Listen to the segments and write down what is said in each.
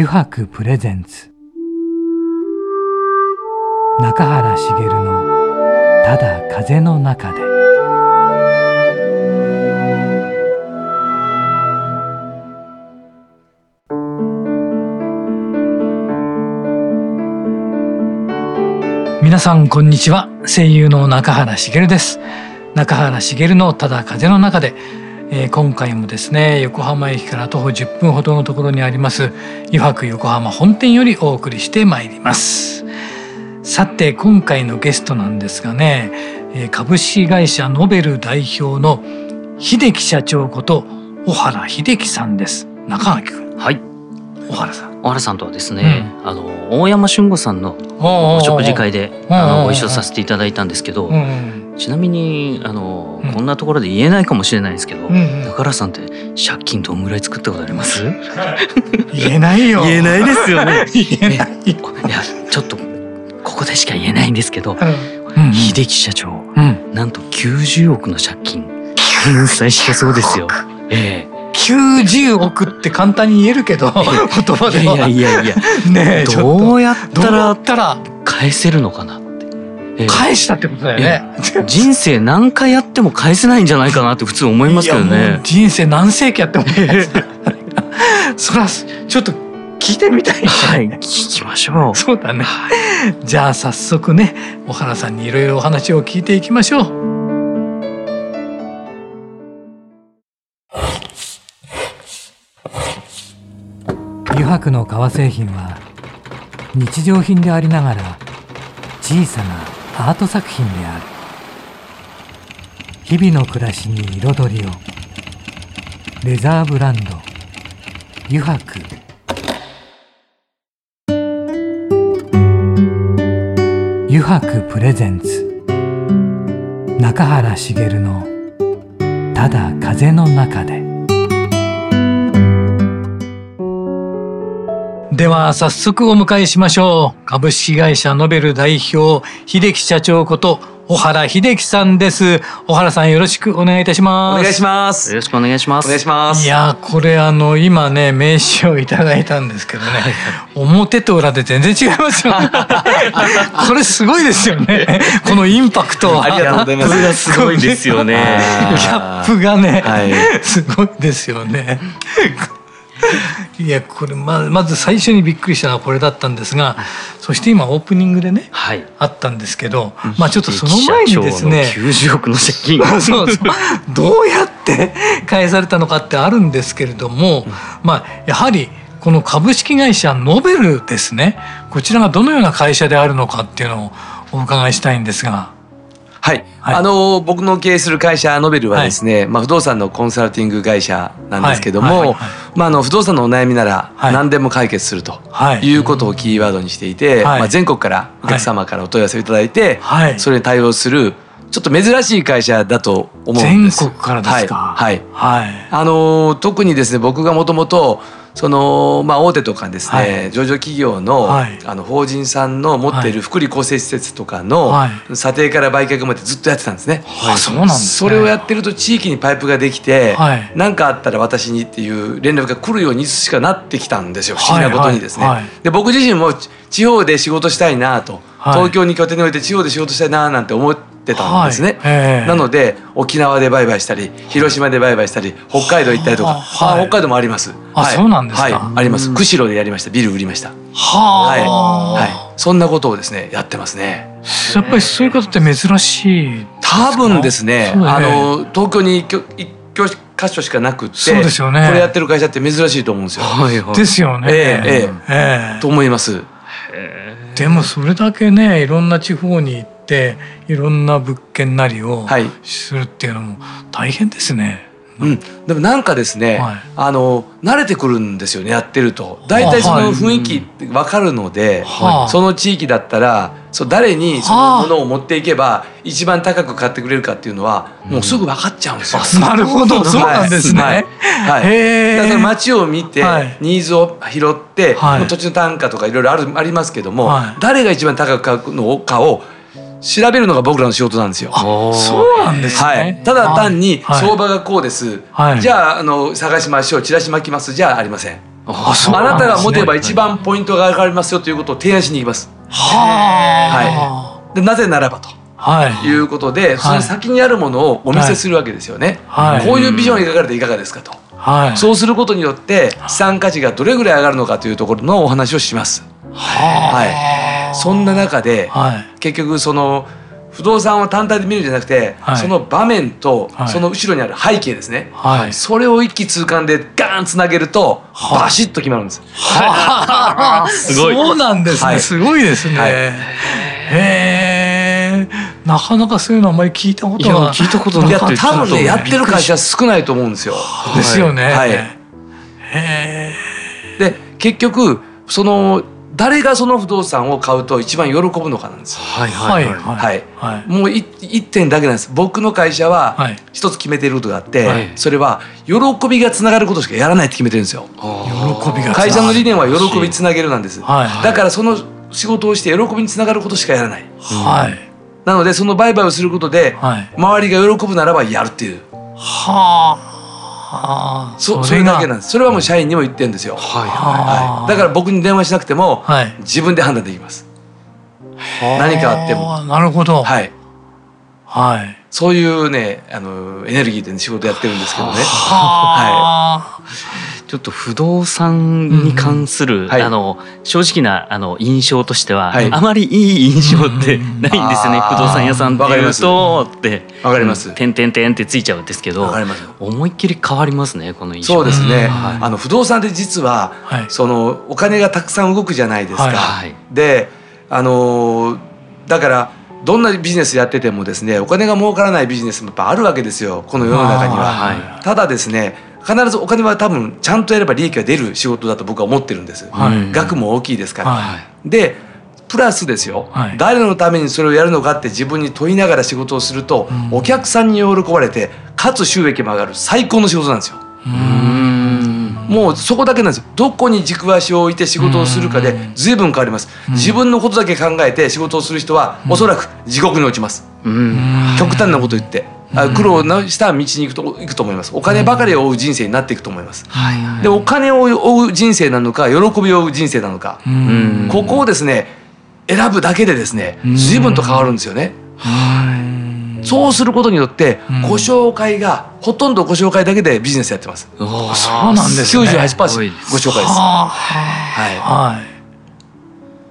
油白プレゼンツ。中原茂の「ただ風の中で」皆さんこんにちは。声優の中原茂です。中原茂のただ風の中で、えー、今回もですね横浜駅から徒歩10分ほどのところにあります湯泊横浜本店よりお送りしてまいります。さて今回のゲストなんですがね、えー、株式会社ノベル代表の秀樹社長こと小原秀樹さんです。中垣君。はい。小原さん。小原さんとはですね、うん、あの大山俊吾さんのお食事会であのご一緒させていただいたんですけど、ちなみにあの、こんなところで言えないかもしれないですけど、中原さんって借金どんぐらい作ったことあります？言えないよ。言えないですよね。言えない。いやちょっとここでしか言えないんですけど、秀樹社長、なんと90億の借金返済したそうですよ。ええ。90億って簡単に言えるけど 言葉では。いやいやいや。ねどうやったら。返せるのかな？返したってことだよね。人生何回やっても返せないんじゃないかなって普通思いますけどね。人生何世紀やっても そらちょっと聞いてみたい、ね、はい聞きましょう。そうだね。じゃあ早速ね小原さんにいろいろお話を聞いていきましょう。油白の革製品は日常品でありながら小さなアート作品である。日々の暮らしに彩りを。レザーブランド。油白油白プレゼンツ。中原茂の「ただ風の中で」では早速お迎えしましょう。株式会社ノベル代表秀樹社長こと小原秀樹さんです。小原さんよろしくお願いいたします。お願いします。よろしくお願いします。お願いします。いやこれあの今ね名刺をいただいたんですけどね、表と裏で全然違いますよね。これすごいですよね。このインパクトありがとうございます。すごいですよね。ギャップがね、はい、すごいですよねいやこれままず最初にびっくりしたのはこれだったんですがそして今オープニングでね、はい、あったんですけど、まあちょっとその前にですね90億の借金。そうそう。どうやって返されたのかってあるんですけれども、まあやはりこの株式会社ノベルですね。こちらがどのような会社であるのかっていうのをお伺いしたいんですが。はい、はい、あの僕の経営する会社ノベルはですね、はい、まあ、不動産のコンサルティング会社なんですけども、まあ、あの不動産のお悩みなら何でも解決するとい。うことをキーワードにしていて、まあ、全国からお客様からお問い合わせをいただいて、それに対応するちょっと珍しい会社だと思うんです。全国からですか？はい。はい。あの特にですね、僕がもともとそのまあ大手とかですね、はい、上場企業のはい、あの法人さんの持ってい。る福利厚生施設とかの査定から売却までずっとやってたんですね。はい、そうなんです、ね、それをやってると地域にパイプができて何、かあったら私にっていう連絡が来るようにしかなってきたんですよ。不思議なことにですね。で僕自身も地方で仕事したいなと、東京に拠点に置いて地方で仕事したいななんて思ってってたんですね、はい、なので沖縄で売買したり広島で売買したり北海道行ったりとか、はい、北海道もあります。あ、はい、そうなんですか、はい、あります。釧路でやりました。ビル売りました。はい、はい、そんなことをですねやってますね。やっぱりそういうことって珍しい多分ですねあの東京に一挙箇所しかなくてそうですよ、ね、これやってる会社って珍しいと思うんですよ。はいはい、ですよね。えええええと思います。でもそれだけねいろんな地方に行っていろんな物件なりをするっていうのも大変ですね。うん、でもなんかですね、はい、あの慣れてくるんですよねやってると。大体その雰囲気分かるので、はい、その地域だったらそう誰にそのものを持っていけば一番高く買ってくれるかっていうのはもうすぐ分かっちゃうんですよ。うん、なるほど。そうなんですね。はい、はい、だから街を見て、ニーズを拾って、土地の単価とかいろいろあるありますけども、誰が一番高く買うのかを調べるのが僕らの仕事なんですよ。そうなんですね。はい、ただ単に相場がこうです。はい、じゃああの探しましょう。チラシ巻きます。じゃあありません。あなたが持てば一番ポイントが上がりますよということを提案しに行きます。はい。でなぜならばと。はい、いうことで、その先にあるものをお見せするわけですよね。はい、こういうビジョンを描かれていかがですかと。はい、そうすることによって資産価値がどれぐらい上がるのかというところのお話をします。はい、そんな中で、結局その不動産を単体で見るんじゃなくて、はい、その場面とその後ろにある背景ですね、はい、それを一気通貫でガーンつなげるとバシッと決まるんです。はすごい。そうなんですね、すごいですね。へえなかなかそういうのあんまり聞いたことない聞いたことないや多分ねやってる会社少ないと思うんですよ。ですよね。はい、へえで結局その誰がその不動産を買うと一番喜ぶのかなんです。はいはいはい。はい。もう一点だけなんです。僕の会社は一つ決めていることがあって、はい、それは喜びがつながることしかやらないって決めてるんですよ。喜びが会社の理念は喜びつなげるなんです。はい、だからその仕事をして喜びにつながることしかやらない。はい。なのでその売買をすることで、周りが喜ぶならばやるっていう。はあ。あそそれだけなんです。それはもう社員にも言ってるんですよ、はいはい、だから僕に電話しなくても、はい、自分で判断できます。何かあっても。なるほど。はい。はいそういうねあのエネルギーで、ね、仕事やってるんですけどね。はい。ちょっと不動産に関する、うんはい、あの正直なあの印象としては、はい、あまりいい印象ってないんですよね、不動産屋さんっていうとって。わかります。点点点ってついちゃうんですけど思いっきり変わりますねこの印象。そうですね、はい、あの不動産って実は、そのお金がたくさん動くじゃないですか、であのだからどんなビジネスやっててもですねお金が儲からないビジネスもやっぱあるわけですよこの世の中には。ただですね必ずお金は多分ちゃんとやれば利益が出る仕事だと僕は思ってるんです、はい、額も大きいですから、はい、でプラスですよ、はい、誰のためにそれをやるのかって自分に問いながら仕事をすると、うん、お客さんに喜ばれてかつ収益も上がる最高の仕事なんですよ。もうそこだけなんですよ。どこに軸足を置いて仕事をするかで随分変わります。自分のことだけ考えて仕事をする人はおそらく地獄に落ちます。極端なこと言って。苦労した道に行くと行くと思います。お金ばかりを追う人生になっていくと思います、はいでお金を追う人生なのか喜びを追う人生なのか。ここをですね選ぶだけでですね随分と変わるんですよねそうすることによってご紹介がほとんどご紹介だけでビジネスやってます。そうなんですね。98%ご紹介です。はい、はい、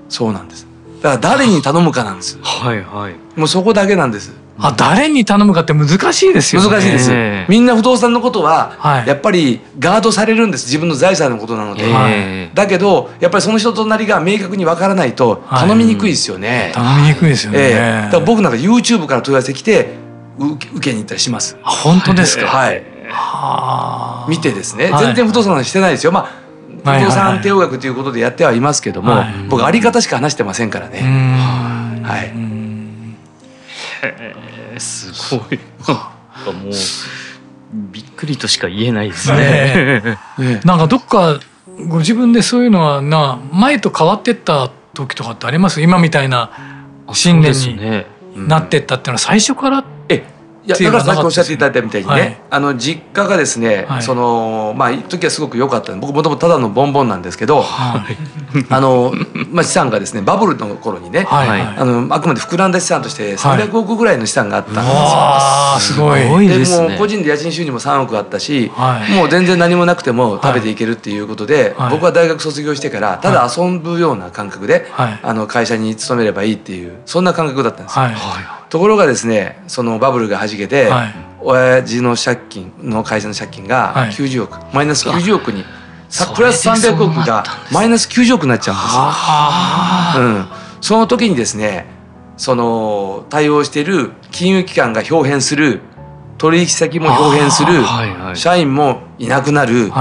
そうなんです。だから誰に頼むかなんです。はいはい。もうそこだけなんですあ誰に頼むかって難しいですよね。難しいです。みんな不動産のことはやっぱりガードされるんです。自分の財産のことなので、はい、だけどやっぱりその人となりが明確にわからないと頼みにくいですよね、はい、頼みにくいですよね、えー、だから僕なんか YouTube から問い合わせ来て受けに行ったりします。あ本当ですか？はい。見てですね、全然不動産してないですよ。まあ不動産帝王学ということでやってはいますけども、僕あり方しか話してませんからね。はい すごい。なんかもうびっくりとしか言えないですね。ね。なんかどっかご自分でそういうのはな前と変わってった時とかってあります？今みたいな信念になってったっていうのは最初からえいやだからさっきおっしゃっていただいたみたいにね、はい、あの実家がですね、はい、そのまあ時はすごく良かった。僕もともとただのボンボンなんですけど、はい、あの、まあ、資産がですねバブルの頃にね、はい、あのあくまで膨らんだ資産として300億ぐらいの資産があったんですよ。はい、すごい。でもう個人で家賃収入も3億あったし、もう全然何もなくても食べていけるっていうことで、僕は大学卒業してからただ遊ぶような感覚で、あの会社に勤めればいいっていうそんな感覚だったんですよ。ところがですねそのバブルがはじけて、はい、親父の借金の会社の借金が90億、はい、マイナス90億にプラス300億がマイナス90億になっちゃうんですよ。うん、その時にですねその対応している金融機関が表変する取引先も表変する、はいはい、社員もいなくなる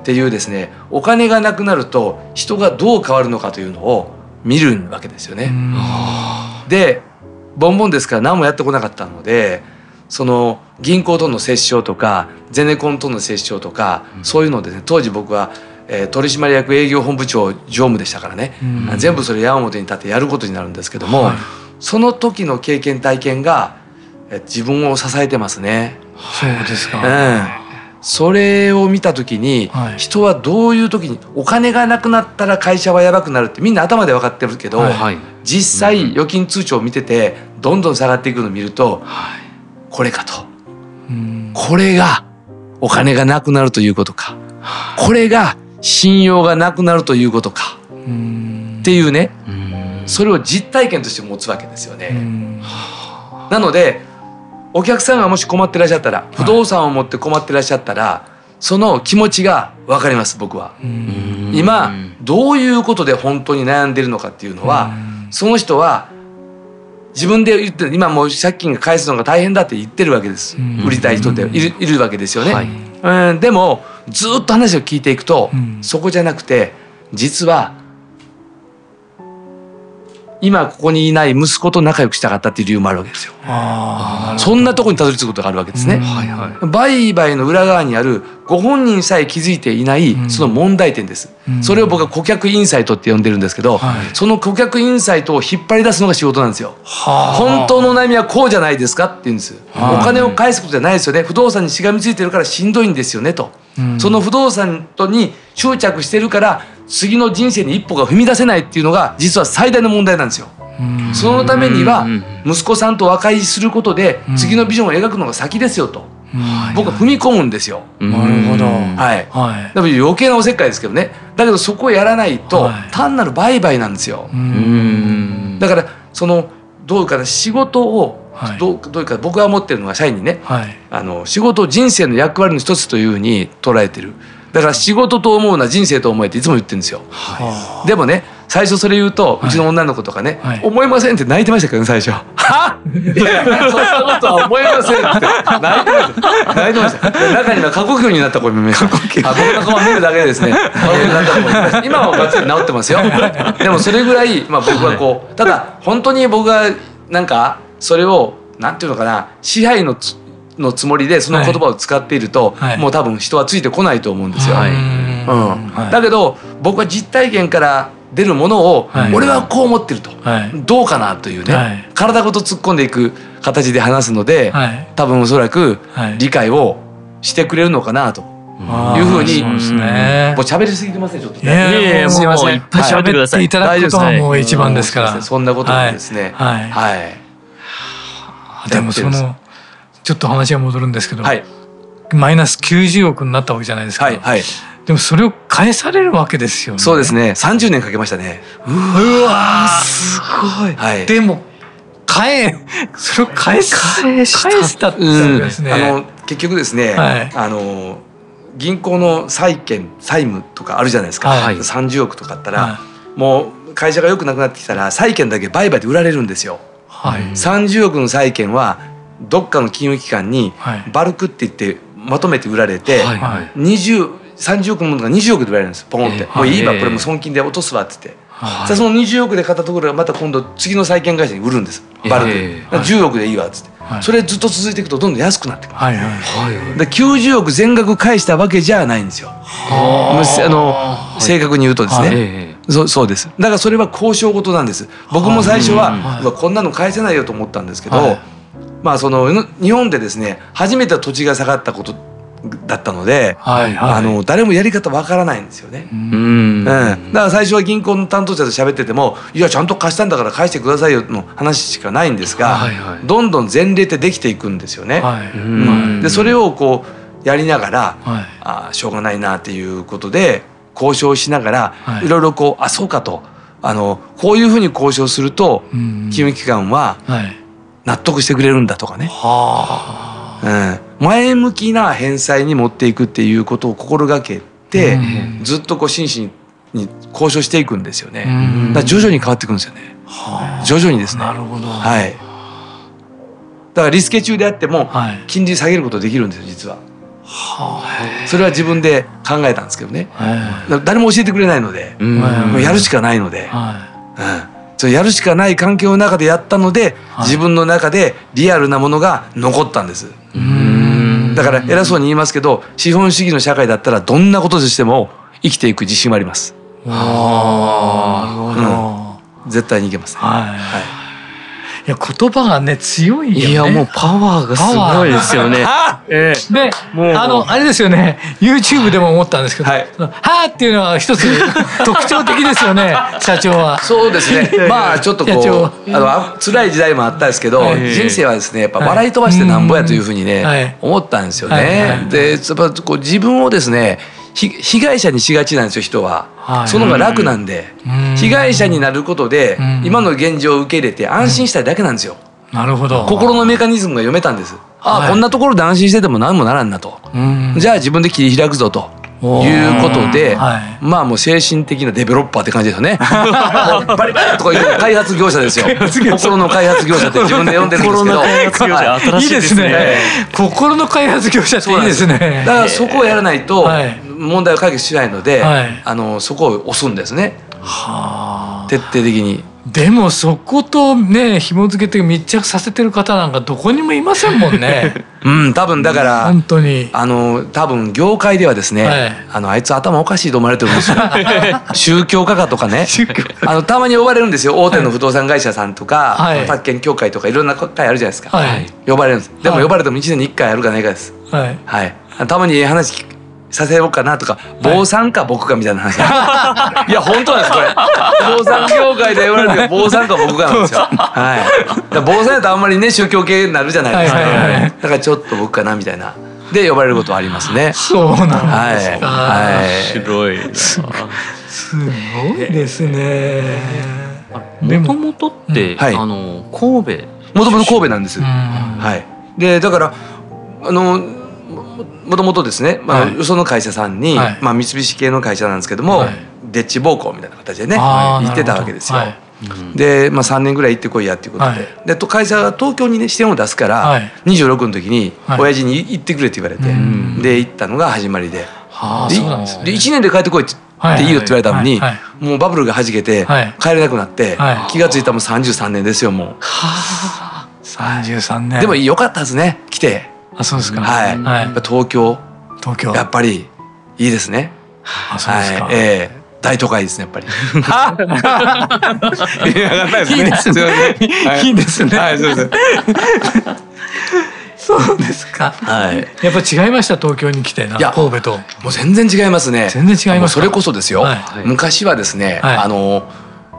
っていうですねお金がなくなると人がどう変わるのかというのを見るわけですよね。でボンボンですから何もやってこなかったのでその銀行との折衝とかゼネコンとの折衝とか、うん、そういうのでね当時僕は、えー、取締役営業本部長常務でしたからね、うん、全部それ矢面に立ってやることになるんですけども、はい、その時の経験体験が、えー、自分を支えてますね。そうですか、うんそれを見た時に、はい、人はどういう時にお金がなくなったら会社はやばくなるってみんな頭で分かってるけど、はい、実際預金通帳を見ててどんどん下がっていくのを見ると、はい、これかと、これがお金がなくなるということか、これが信用がなくなるということか。っていうね。それを実体験として持つわけですよね。なのでお客さんがもし困ってらっしゃったら不動産を持って困ってらっしゃったら、その気持ちが分かります僕は。今どういうことで本当に悩んでるのかっていうのはその人は自分で言って今もう借金が返すのが大変だって言ってるわけです、売りたい人っているいるわけですよね、はい、うんでもずっと話を聞いていくと、そこじゃなくて実は今ここにいない息子と仲良くしたかったっていう理由もあるわけですよ。そんなとこにたどり着くことがあるわけですね。売買の裏側にあるご本人さえ気づいていないその問題点です。うん、それを僕は顧客インサイトって呼んでるんですけど、はい、その顧客インサイトを引っ張り出すのが仕事なんですよ。本当の悩みはこうじゃないですかって言うんです。お金を返すことじゃないですよね。不動産にしがみついてるからしんどいんですよねと。うん、その不動産とに執着してるから次の人生に一歩が踏み出せないっていうのが実は最大の問題なんですよ。そのためには息子さんと和解することで次のビジョンを描くのが先ですよと。僕は踏み込むんですよ。なるほど。はい。はい。余計なおせっかいですけどね。だけどそこをやらないと単なる売買なんですよ。だからそのどうかな仕事をどうどういうか僕が思ってるのは社員にね、はい、あの仕事を人生の役割の一つというふうに捉えてる。だから仕事と思うのは人生と思えっていつも言ってるんですよ。はい、でもね最初それ言うとうちの女の子とかね「思いません」って泣いてましたけどね最初「はい。やそんなことは思いません」って。泣いてました。泣いてました。中には過呼吸になった子もいました。過呼吸。あ僕の子は見るだけでですね。今はがっつり治ってますよ。でもそれぐらい、まあ、僕はこうただ本当に僕がなんかそれをなんていうのかな支配のつのつもりでその言葉を使っていると、はい、もう多分人はついてこないと思うんですよ。はい、うん、だけど僕は実体験から出るものを、俺はこう思ってると、どうかなというね、体ごと突っ込んでいく形で話すので、多分おそらく理解をしてくれるのかなと。いうふうに、そうね。もう喋りすぎてませんちょっと、ね。いやいやすみません。いっぱい喋ってください。いただくことはもう一番ですから。そんなことですね。はい。はい。でもそのちょっと話が戻るんですけど、はい、マイナス90億になったわけじゃないですか。はい、はい、でもそれを返されるわけですよね。そうですね。30年かけましたね。うわすごい。はい、でも返それを返す返したってですね。うん、あの結局ですね、はい、あの銀行の債券債務とかあるじゃないですか。はい、30億とかあったら、はい、もう会社が良くなくなってきたら債券だけ売買で売られるんですよ。はい、30億の債券はどっかの金融機関にバルクって言ってまとめて売られて、はい。30億のものが20億で売られるんですポンって、もういいわこれも損金で落とすわって言って、はい、その20億で買ったところがまた今度次の債券会社に売るんですバルク。で、はい、10億でいいわっつって、はい、それずっと続いていくとどんどん安くなってくる、はいはい、で90億全額返したわけじゃないんですよ。あ。の正確に言うとですね、そうそうです。だからそれは交渉事なんです。僕も最初は、こんなの返せないよと思ったんですけど、まあ、その日本でですね初めて土地が下がったことだったので、はいはい、あの誰もやり方わからないんですよね。うん、だから最初は銀行の担当者と喋ってても「いやちゃんと貸したんだから返してくださいよ」の話しかないんですが、はいはい、どんどん前例ってできていくんですよね。はい。うん、でそれをこうやりながら、はい、あしょうがないなっていうことで交渉しながら、はい、いろいろこうあそうかとあのこういうふうに交渉すると金融機関は、はい納得してくれるんだとかね、はあうん、前向きな返済に持っていくっていうことを心がけて、うん、ずっとこう真摯に交渉していくんですよね。うん、だ徐々に変わっていくんですよね。はあ、徐々にですね。なるほど。はい。だからリスケ中であっても金利下げることできるんですよ実は。はあ、それは自分で考えたんですけどね。誰も教えてくれないので、やるしかないので。うんそれやるしかない環境の中でやったので、はい、自分の中でリアルなものが残ったんです。だから偉そうに言いますけど資本主義の社会だったらどんなこととしても生きていく自信はあります。あなるほど、うん、絶対にいけます、ね、はい、はいいや言葉がね強いよね。いやもうパワーがすごいですよね。ええ、で、あのあれですよね。YouTube でも思ったんですけど、はい、はーっていうのは一つ 特徴的ですよね。社長は。そうですね。まあちょっとこうあの辛い時代もあったんですけど、人生はですねやっぱ笑い飛ばしてなんぼやというふうにね、思ったんですよね。でやっぱこう自分をですね。被害者にしがちなんですよ人は、はい、その方が楽なんで、被害者になることで、今の現状を受け入れて安心したいだけなんですよ。なるほど心のメカニズムが読めたんです。あ、はい、こんなところで安心してても何もならんなと。じゃあ自分で切り開くぞと。いうことで、はい、まあもう精神的なデベロッパーって感じですよね。バリバリとかいう開発業者ですよ。心の開発業者って自分で呼んでるんですけど。はい、いいですね。心の開発業者っていいですね。だからそこをやらないと、問題を解決しないので、はい、あのそこを押すんですね。はあ、徹底的に。でもそことね紐付けて密着させてる方なんかどこにもいませんもんね。うん多分だから本当に。あの多分業界ではですね、はい、あのあいつ頭おかしいと思われてるんですよ。宗教家かとかね。あのたまに呼ばれるんですよ。大手の不動産会社さんとか、はい、宅建協会とかいろんな会あるじゃないですか、はい、呼ばれるんですでも呼ばれても1年に1回あるかないかです、はい、はい、たまに話させようかなとか坊さんか僕かみたいな話、はい、いや本当なんですこれ。坊さん業界で言われるけど 坊さんか僕かなんですよ。はい。坊さんやとあんまりね宗教系になるじゃないですか、はいはいはい、だからちょっと僕かなみたいな。で呼ばれることはありますね。そうなんですか、はい、白いすごいですね。もともとって、うん。はい、あの神戸もともと神戸なんです、はい。でだからあのもともとですね、まあ、よその会社さんに、はい、まあ、三菱系の会社なんですけども、はい、デッチ暴行みたいな形でね行ってたわけですよ。で、まあ、3年ぐらい行ってこいやっていうことで。はい、でと会社が東京にね支店を出すから、はい、26の時に親父に行ってくれって言われて、はい、で行ったのが始まりで,、はあ、でで、ね、1年で帰ってこいってっていいよって言われたのに、もうバブルがはじけて帰れなくなって、気が付いたらもう33年ですよもう。はあ、33年。でもよかったですね来て。あそうですかはい、はい、東京東京やっぱりいいですねあそうですか、はい、ええー大都会ですねやっぱり。いいですね。いいですね。はい、そうです。そうですか。はい。やっぱ違いました東京に来てな神戸と。もう全然違いますね。全然違いますそれこそですよ。昔はですね、あの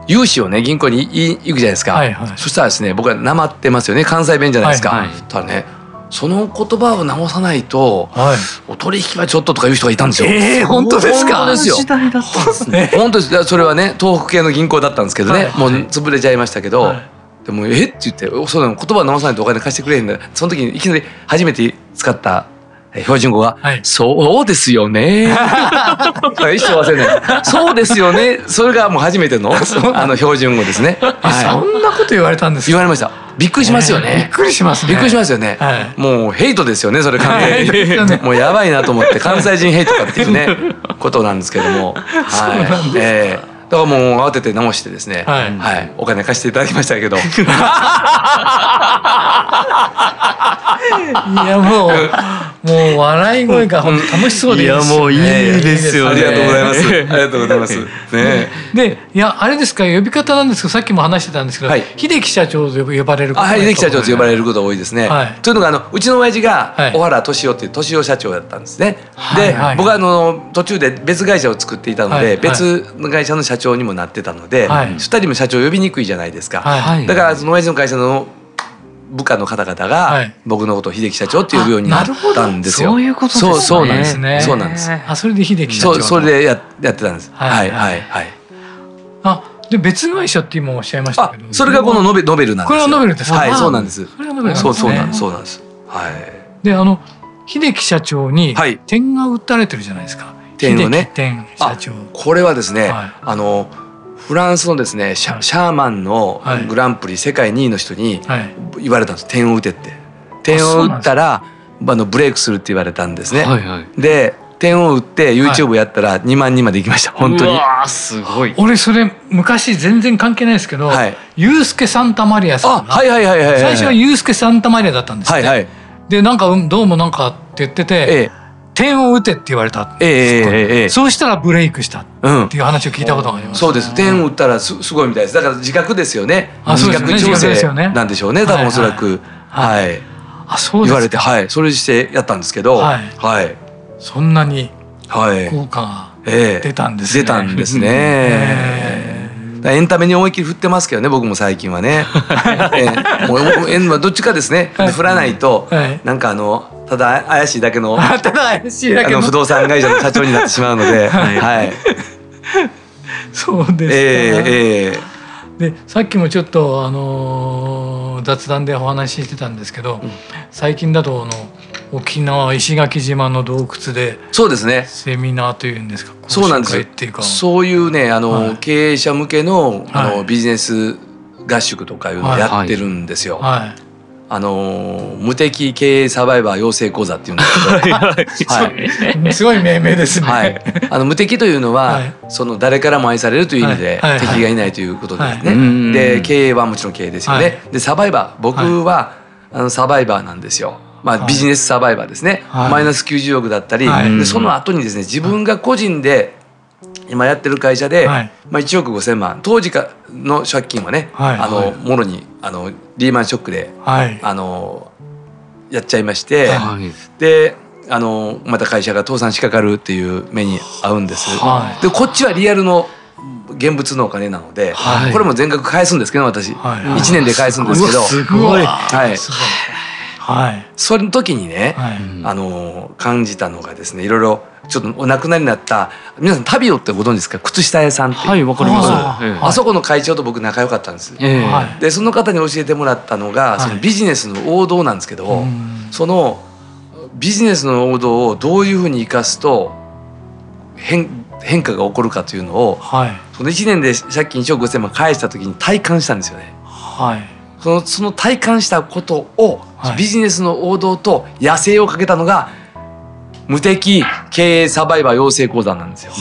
融資をね銀行に行くじゃないですか。そしたらですね僕はなまってますよね関西弁じゃないですか。ただねその言葉を直さないと、はい、お取引はちょっととかいう人がいたんですよ。ええー、本当ですか？本当ですよ。本当です。それはね、東北系の銀行だったんですけどね、はい、もう潰れちゃいましたけど、はい、でもえ？って言って、そうなの言葉直さないとお金貸してくれへんだ。その時にいきなり初めて使った標準語が、はい、そうですよね。一生忘れない。そうですよね。それがもう初めてのあの標準語ですね。はい、そんなこと言われたんです言われました。びっくりしますよね。びっくりします、ね、びっくりしますよね。はい、もうヘイトですよね。それ完全に。もうやばいなと思って関西人ヘイトかっていうね ことなんですけども。はい。えーだからもう慌てて直してですね、はい、はい、お金貸していただきましたけど。いやもうもう笑い声が本当楽しそうでいいですよ、ね、いやもういいですよ、ね、ありがとうございます。ありがとうございます。ね。でいやあれですか呼び方なんですけどさっきも話してたんですけど、はい、秀樹社長と呼ばれることあ秀樹社長と呼ばれることが多いですね。はい、というのがあのうちの親父が小原敏夫っていう敏夫社長だったんですね。で、はい、僕はあの途中で別会社を作っていたので、別の会社の社長にもなってたので、はい、2人も社長呼びにくいじゃないですか。だからその親父の会社の部下の方々が僕のことを秀樹社長って呼ぶようになったんですよ。そういうことですね。そうそうなんですね。そうなんです。あそれで秀樹社長。それでややってたんです。はいはいはい。あで別会社って今おっしゃいましたけど。それがこのノベノベルなんです。これはノベルですはいそうなんです。それがノベルそうそうなんそうなんです。はい。であの秀樹社長に点が打たれてるじゃないですか。点をね。点社長。これはですねあの。フランスのですねシャ,、シャーマンのグランプリ世界2位の人に言われたんです。点を打てって。点を打ったらあのブレイクするって言われたんですね。はいはい、で点を打って YouTube やったら2万人まで行きました。本当に。すごい。俺それ昔全然関係ないですけど、はい、ユースケ・サンタマリアさんが、はいはいはいはい、最初はユースケ・サンタマリアだったんですはいはい、でなんかどうもなんかって言ってて、ええ、点を打てって言われた、えーえー、そうしたらブレイクしたっていう話を聞いたことがあります、そうです。点を打ったらすすごいみたいです。だから自覚ですよね。自覚調整なんでしょうね。多分おそらく。はい、はい、あそう言われてはい。それしてやったんですけど。はい、はい、そんなに効果が出たんですね、出たんですね、えーエンタメに思いっきり振ってますけどね僕も最近はね、えー、もうどっちかですね、振らないと、はい、なんかあのただ怪しいだけの ただ怪しいだけの。不動産会社の社長になってしまうので、はい、はい、そうですか、えーえー、でさっきもちょっとあのー、雑談でお話ししてたんですけど、うん、最近だとあの沖縄石垣島の洞窟でそうですね。セミナーというんですかそうなんですっていうか。そういうねあの、はい、経営者向けのあの、はい、ビジネス合宿とかいうのをやってるんですよ。はい、はいあの無敵経営サバイバー養成講座っていうんですけど、はい、すごい命名ですね。はい、あの無敵というのは、はい、その誰からも愛されるという意味で、敵がいないということですね。で経営はもちろん経営ですよね。でサバイバー僕は、あのサバイバーなんですよ。まあ、ビジネスサバイバーですね、はい、マイナス90億だったり、はい、でその後にですね自分が個人で今やってる会社で、はい、まあ、1億5,000万。当時かの借金はね、あのもろにあのリーマンショックで、あのやっちゃいまして、であのまた会社が倒産しかかるっていう目に遭うんです。でこっちはリアルの現物のお金なので、これも全額返すんですけど私、は1年で返すんですけど。すごい、はい。はい、その時にね、はい、あの感じたのがですねいろいろちょっとお亡くなりになった皆さんタビオってご存知ですか？靴下屋さんってはいわかります。あそこの会長と僕仲良かったんです、えー、でその方に教えてもらったのが、そのビジネスの王道なんですけど、そのビジネスの王道をどういうふうに生かすと変変化が起こるかというのを、はい、その1年で借金1億5,000万返した時に体感したんですよね。はい。そのその体感したことを、はい、ビジネスの王道と野生をかけたのが無敵経営サバイバー養成講座なんですよ。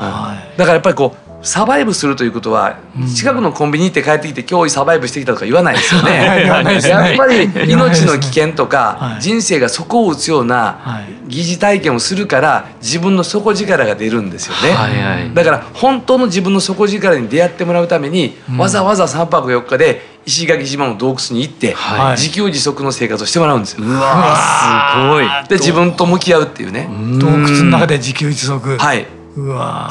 はい、だからやっぱりこうサバイブするということは、近くのコンビニ行って帰ってきて今日サバイブしてきたとか言わないですよね。やっぱり命の危険とか、人生が底を打つような疑似体験をするから自分の底力が出るんですよね。だから本当の自分の底力に出会ってもらうために、わざわざ3泊4日で石垣島の洞窟に行って、自給自足の生活をしてもらうんですよ。うわすごい。で自分と向き合うっていうね。洞窟の中で自給自足。はい。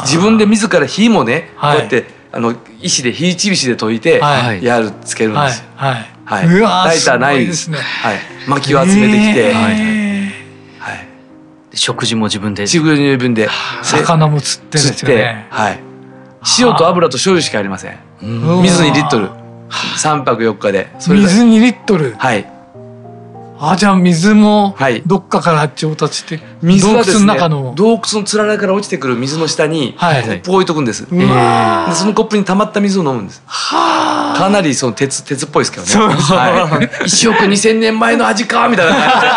自分で自ら火もね、こうやってあの石で火ちびしで溶いてやるつけるんですよ。はい。はい。ライターないですね。はい。薪を集めてきて。はい。はい。食事も自分で。食事自分で。魚も釣ってですよね。はい。塩と油と醤油しかありません。水2リットル。3泊4日で。水2リットル？はい。あじゃあ水もどっかから調達して、水はですね洞窟のつららから落ちてくる水の下にコップを置いとくんです、でそのコップに溜まった水を飲むんです。かなりその鉄鉄っぽいですけどね。はい、1億2,000年前の味かみたいな感じで。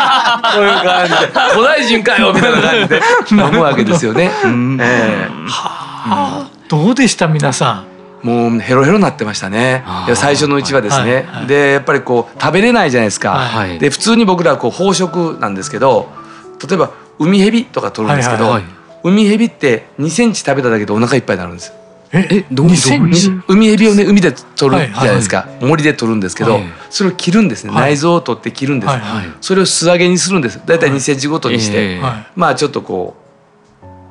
こういう感じで古代人かよみたいな感じで飲むわけですよね、えー、はあ、どうでした皆さん？もうヘロヘロになってましたね。最初のうちはですね、はいはい、でやっぱりこう食べれないじゃないですか、はい、で普通に僕らはこう飽食なんですけど例えば海蛇とか取るんですけど、はいはいはい、海蛇って2センチ食べただけでお腹いっぱいになるんです。ええどう海蛇をね海で取るじゃないですか、はいはい、森で取るんですけど、はい、それを切るんですね、内臓を取って切るんです、はいはい、それを素揚げにするんです。大体2センチごとにして、まあちょっとこう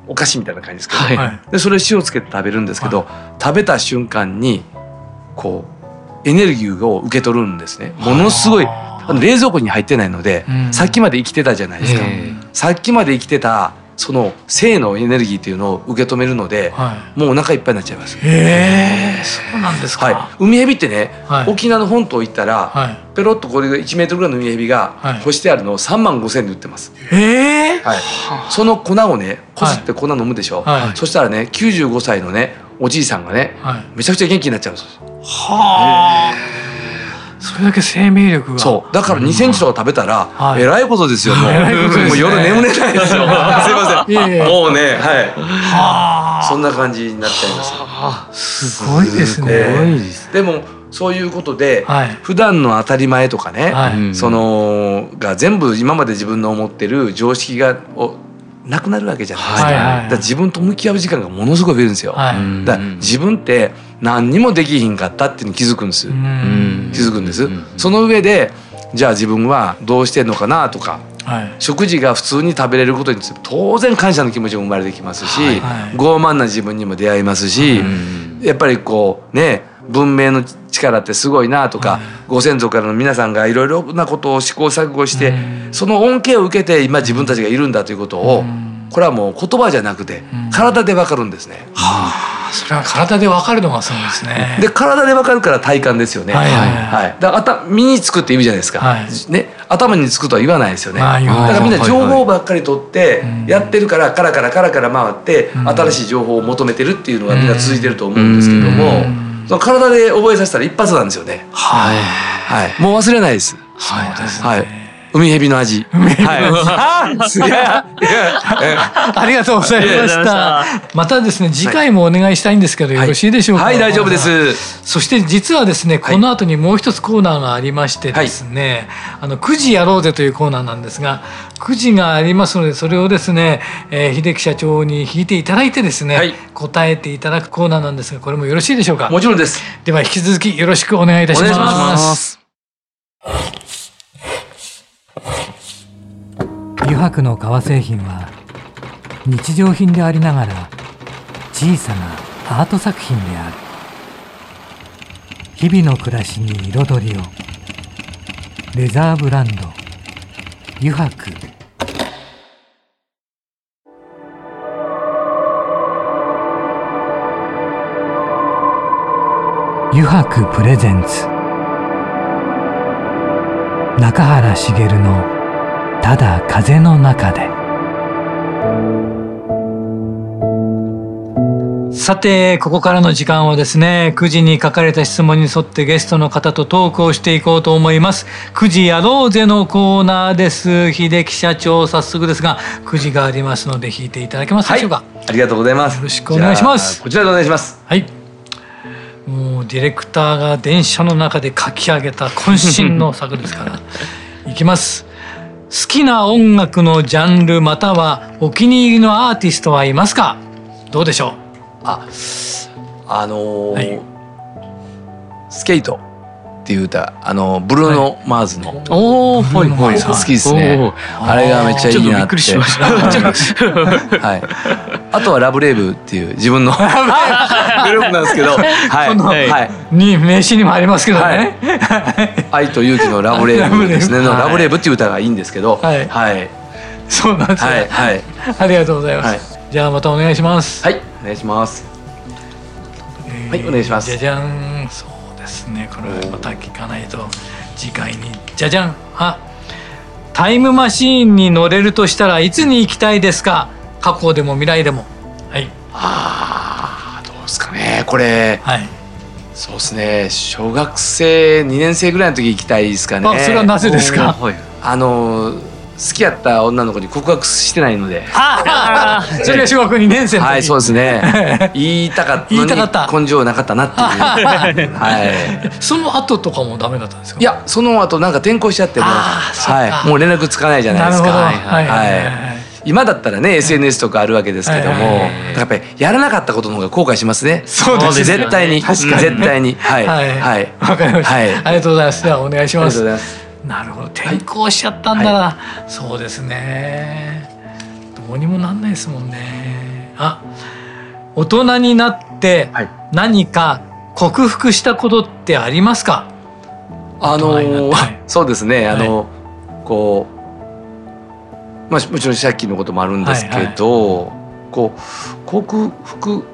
お菓子みたいな感じですけど、はい、でそれ塩つけて食べるんですけど、はい、食べた瞬間にこうエネルギーを受け取るんですね。ものすごいあ。の冷蔵庫に入ってないので、うん、さっきまで生きてたじゃないですか、さっきまで生きてたその性のエネルギーっていうのを受け止めるので、はい、もうお腹いっぱいになっちゃいます。へえ、そうなんですか。はい、海蛇ってね、はい、沖縄の本島行ったら、はい、ペロッとこれが1メートルぐらいの海蛇が干してあるのを3万5千で売ってます。へえ。はい。その粉をね、こすって粉飲むでしょ。はい、そしたらね、95歳のね、おじいさんがね、めちゃくちゃ元気になっちゃうんです。はあ。それだけ生命力が。そう。だから2センチとか食べたら、はい、えらいことですよもう,、もう夜眠れないですよ。すいません。もうねはい。はそんな感じになっちゃいます。すごいですね、でもそういうことで、はい、普段の当たり前とかね、はい、そのが全部今まで自分の思ってる常識がおなくなるわけじゃないですか,、はいだ自分と向き合う時間がものすごく増えるんですよ、はい、だ自分って何にもできひんかったっていうのに気づくんです、気づくんです、その上でじゃあ自分はどうしてんのかなとかはい、食事が普通に食べれることについて当然感謝の気持ちも生まれてきますし、はい。はい、傲慢な自分にも出会いますし、やっぱりこうね文明の力ってすごいなとか、ご先祖からの皆さんがいろいろなことを試行錯誤して、その恩恵を受けて今自分たちがいるんだということを、これはもう言葉じゃなくて体でわかるんですね。はあ、それは体でわかるのがそうですね。で体でわかるから体感ですよね。はいはいはい。だから身につくって言うじゃないですか。はい、ね頭につくとは言わないですよね。だからみんな情報ばっかり取ってやってるからカラカラカラカラ回って新しい情報を求めてるっていうのがみんな続いてると思うんですけども、その体で覚えさせたら一発なんですよね。はい。はい。もう忘れないです。そうですね。はい。海蛇の味。はい、ありがとうございました。またですね、次回もお願いしたいんですけど、よろしいでしょうか？はい、大丈夫です。そして実はですね、この後にもう一つコーナーがありましてですね、あの9時やろうぜというコーナーなんですが、9時がありますので、それをですね、えー、秀樹社長に引いていただいてですね、答えていただくコーナーなんですが、これもよろしいでしょうか？もちろんです。では引き続きよろしくお願いいたします。油白の革製品は日常品でありながら小さなアート作品である。日々の暮らしに彩りを。レザーブランド。油白油白プレゼンツ。中原茂のただ風の中で。さてここからの時間はですね9時に書かれた質問に沿ってゲストの方とトークをしていこうと思います。9時やろうぜのコーナーです。秀樹社長早速ですが9時がありますので引いていただけますでしょうか、はい、ありがとうございます。よろしくお願いします。こちらでお願いします。はい。もうディレクターが電車の中で書き上げた渾身の作ですから いきます好きな音楽のジャンルまたはお気に入りのアーティストはいますか？どうでしょう？ああのーはい、スケートっていう歌あのブルーノ・マーズの、おおはいはい好きですね。あれがめっちゃいいなって。はいあとはラブレイブっていう自分の グループなんですけど、はい、はい、に名刺にもありますけどね、愛と勇気のラブレイブですね。ラブレイブっていう歌がいいんですけどはい、はい、そうなんですね、はい、ありがとうございます、じゃあまたお願いします。はい。お願いします。はいお願いします。じゃじゃん。そうですね。これまた聞かないと次回に。じゃじゃん。あタイムマシーンに乗れるとしたらいつに行きたいですか？過去でも未来でも。はい。ああどうですかね。これはい。そうですね。小学生2年生ぐらいの時行きたいですかね。あそれはなぜですか？あの好きやった女の子に告白してないので。それが小学2年生はい、そうですね。言いたかったのに根性なかったなっていう。はい。その後とかもダメだったんですか？いや、その後なんか転校しちゃっても、はい、もう連絡つかないじゃないですか。はい。今だったらね SNS とかあるわけですけども、やっぱりやらなかったことの方が後悔しますね。そうですね。絶対に。絶対に。はい。はい。わかりました。ありがとうございます。ではお願いします。なるほど転校しちゃったんだな、はい、そうですねどうにもなんないですもんねあ大人になって何か克服したことってありますか、あのー、そうですねあの、はい、こうまあもちろん借金のこともあるんですけど、はいはい、こう克服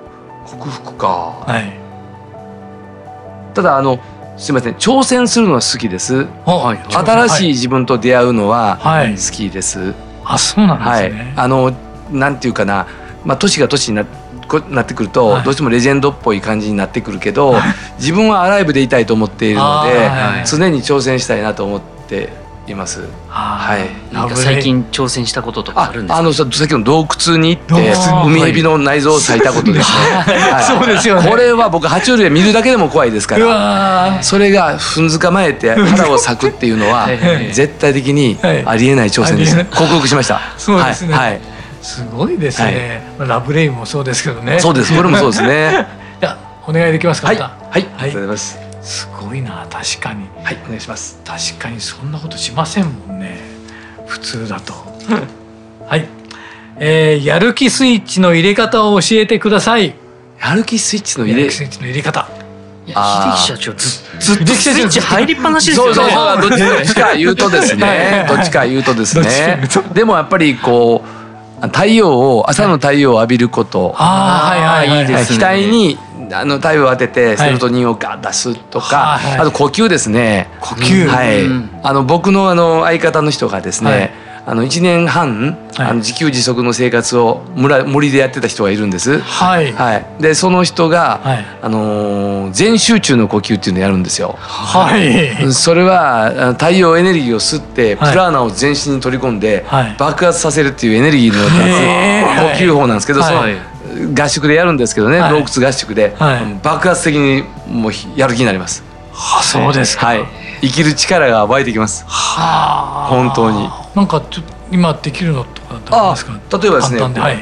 克服か、はい、ただあのすみません。挑戦するのは好きです、はい、新しい自分と出会うのは好きです、はい、あそうなんですね、はい、あのなんていうかな。まあ年が年にななってくると、どうしてもレジェンドっぽい感じになってくるけど、自分はアライブでいたいと思っているので、常に挑戦したいなと思っています。はい。なんか最近挑戦したこととかあるんですか？あのさっきの洞窟に行って海蛇の内臓を裂いたことですね。はい、そうですよね。これは僕爬虫類見るだけでも怖いですから。それがふんづかまえて 腹を裂くっていうのは絶対的にありえない挑戦です。克服しました。そうですね。はい。すごいですね。ラブレイブもそうですけどね。そうです。これもそうですね。いやお願いできますか？はい。はい。ありがとうございます。すごいな確かに。はいお願いします。確かにそんなことしませんもんね。普通だと。はい、えー、やる気スイッチの入れ方を教えてください。やる気スイッチの入れスイッチの入れ方。秀樹社長ずずっとスイッチ入りっぱなしですよね。そうそうそうどっちか言うとですね。どっちか言うとですね。でもやっぱりこう太陽を朝の太陽を浴びること。ああはいはいいい。ですね。額にあの太陽を当ててセロトニンをガッ出すとか、はい、あと呼吸ですね。呼吸。はい。あの僕のあの相方の人がですね、はい。あの1年半、はい、あの自給自足の生活を村森でやってた人がいるんです。はい。はい。でその人が、はい、あの全集中の呼吸っていうのをやるんですよ。はい。それは太陽エネルギーを吸ってプラーナを全身に取り込んで、はい、爆発させるっていうエネルギーの呼吸法なんですけど、その合宿でやるんですけどね、はい、洞窟合宿で、はい、爆発的にもうやる気になります。はあ、そうですはい。生きる力が湧いてきます。はあ、本当に。なんかちょ今できるのとかあすか？例えばですね、はい、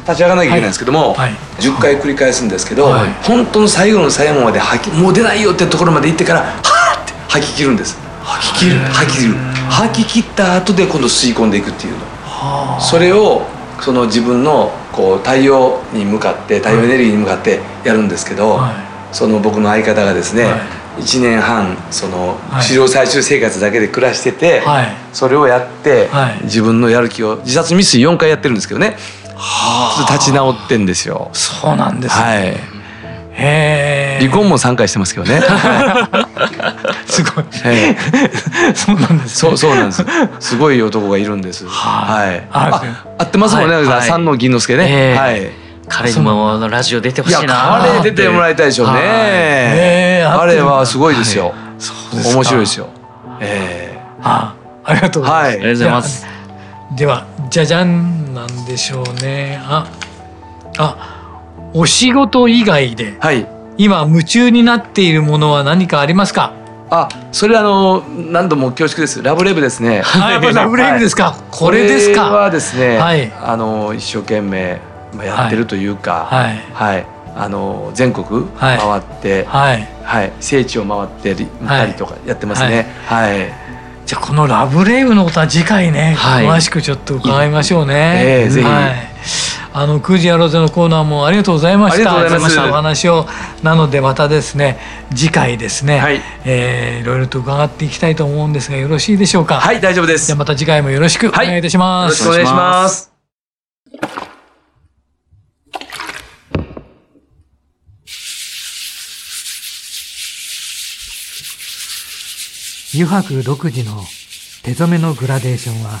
立ち上がらなきゃいけないんですけども、はい、10回繰り返すんですけど、はい、本当の最後の最後まで吐きもう出ないよってところまで行ってからはあって吐き切るんです。吐き切る。吐き切る。吐き切った後で今度吸い込んでいくっていうの。はあ、それをその自分のこう太陽に向かって太陽エネルギーに向かってやるんですけど、はい、その僕の相方がですね、はい、1年半その狩猟採集生活だけで暮らしてて、はい、それをやって、自分のやる気を自殺未遂4回やってるんですけどね、はあ、立ち直ってんですよ。そうなんです、ね、はい。へ離婚も3回してますけどね。すごい。そうなんです、そうそうなんです。すごい男がいるんです。はい。あ、合ってますもんね。三の銀之助ね。はい。彼にもラジオ出てほしいな。彼出てもらいたいでしょうね。彼はすごいですよ。面白いですよ。ええ。あ、ありがとうございます。ありがとうございます。ではじゃじゃんなんでしょうね。あ、あ。お仕事以外で、はい、今夢中になっているものは何かありますか？あ、それあの何度も恐縮です。ラブレイブですね。はい、ラブレイブですか？はい、これですか？はですね、はい、あの一生懸命やってるというか、はい、はい、あの全国回って、はい、はい、聖地を回ってたりとかやってますね。はい。じゃあこのラブレイブのことは次回ね、詳しくちょっと伺いましょうね。ええー、ぜひ。はいあの9時やろうぜのコーナーもありがとうございました。ありがとうございました。お話をなのでまたですね次回ですね、はい、えー、いろいろと伺っていきたいと思うんですがよろしいでしょうか？はい大丈夫です。じゃまた次回もよろしくお願いいたします。はい、よろしくお願いします。油白独自の手染めのグラデーションは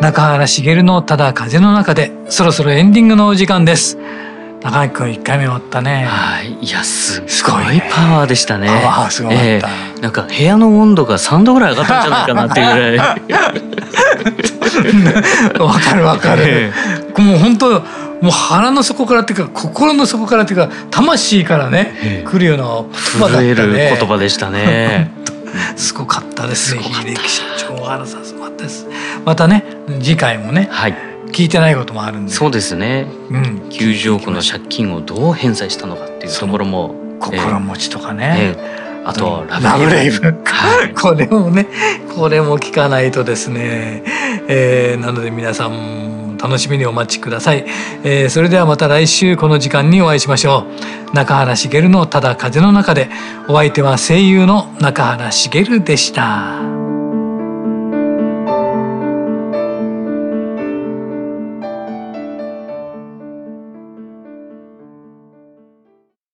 中原茂のただ風の中でそろそろエンディングのお時間です。中垣君一回目終わったね。はい。いやすごいパワーでしたね。パワーすごかった、えー、なんか部屋の温度が3度ぐらい上がったんじゃないかなっていうぐらい。わかるわかる、えー、もう本当もう腹の底からっていうか心の底からっていうか魂からね、えー、来るような言葉ね。言葉でしたね。すごかったですね。秀樹社長原さんすごかったですまたね次回もね、はい、聞いてないこともあるんでそうですね、うん、90億の借金をどう返済したのかっていうところも心持ちとかね、えー、あとラブレイブ。これもねこれも聞かないとですね、えー、なので皆さん楽しみにお待ちください、えー、それではまた来週この時間にお会いしましょう。中原茂のただ風の中で。お相手は声優の中原茂でした。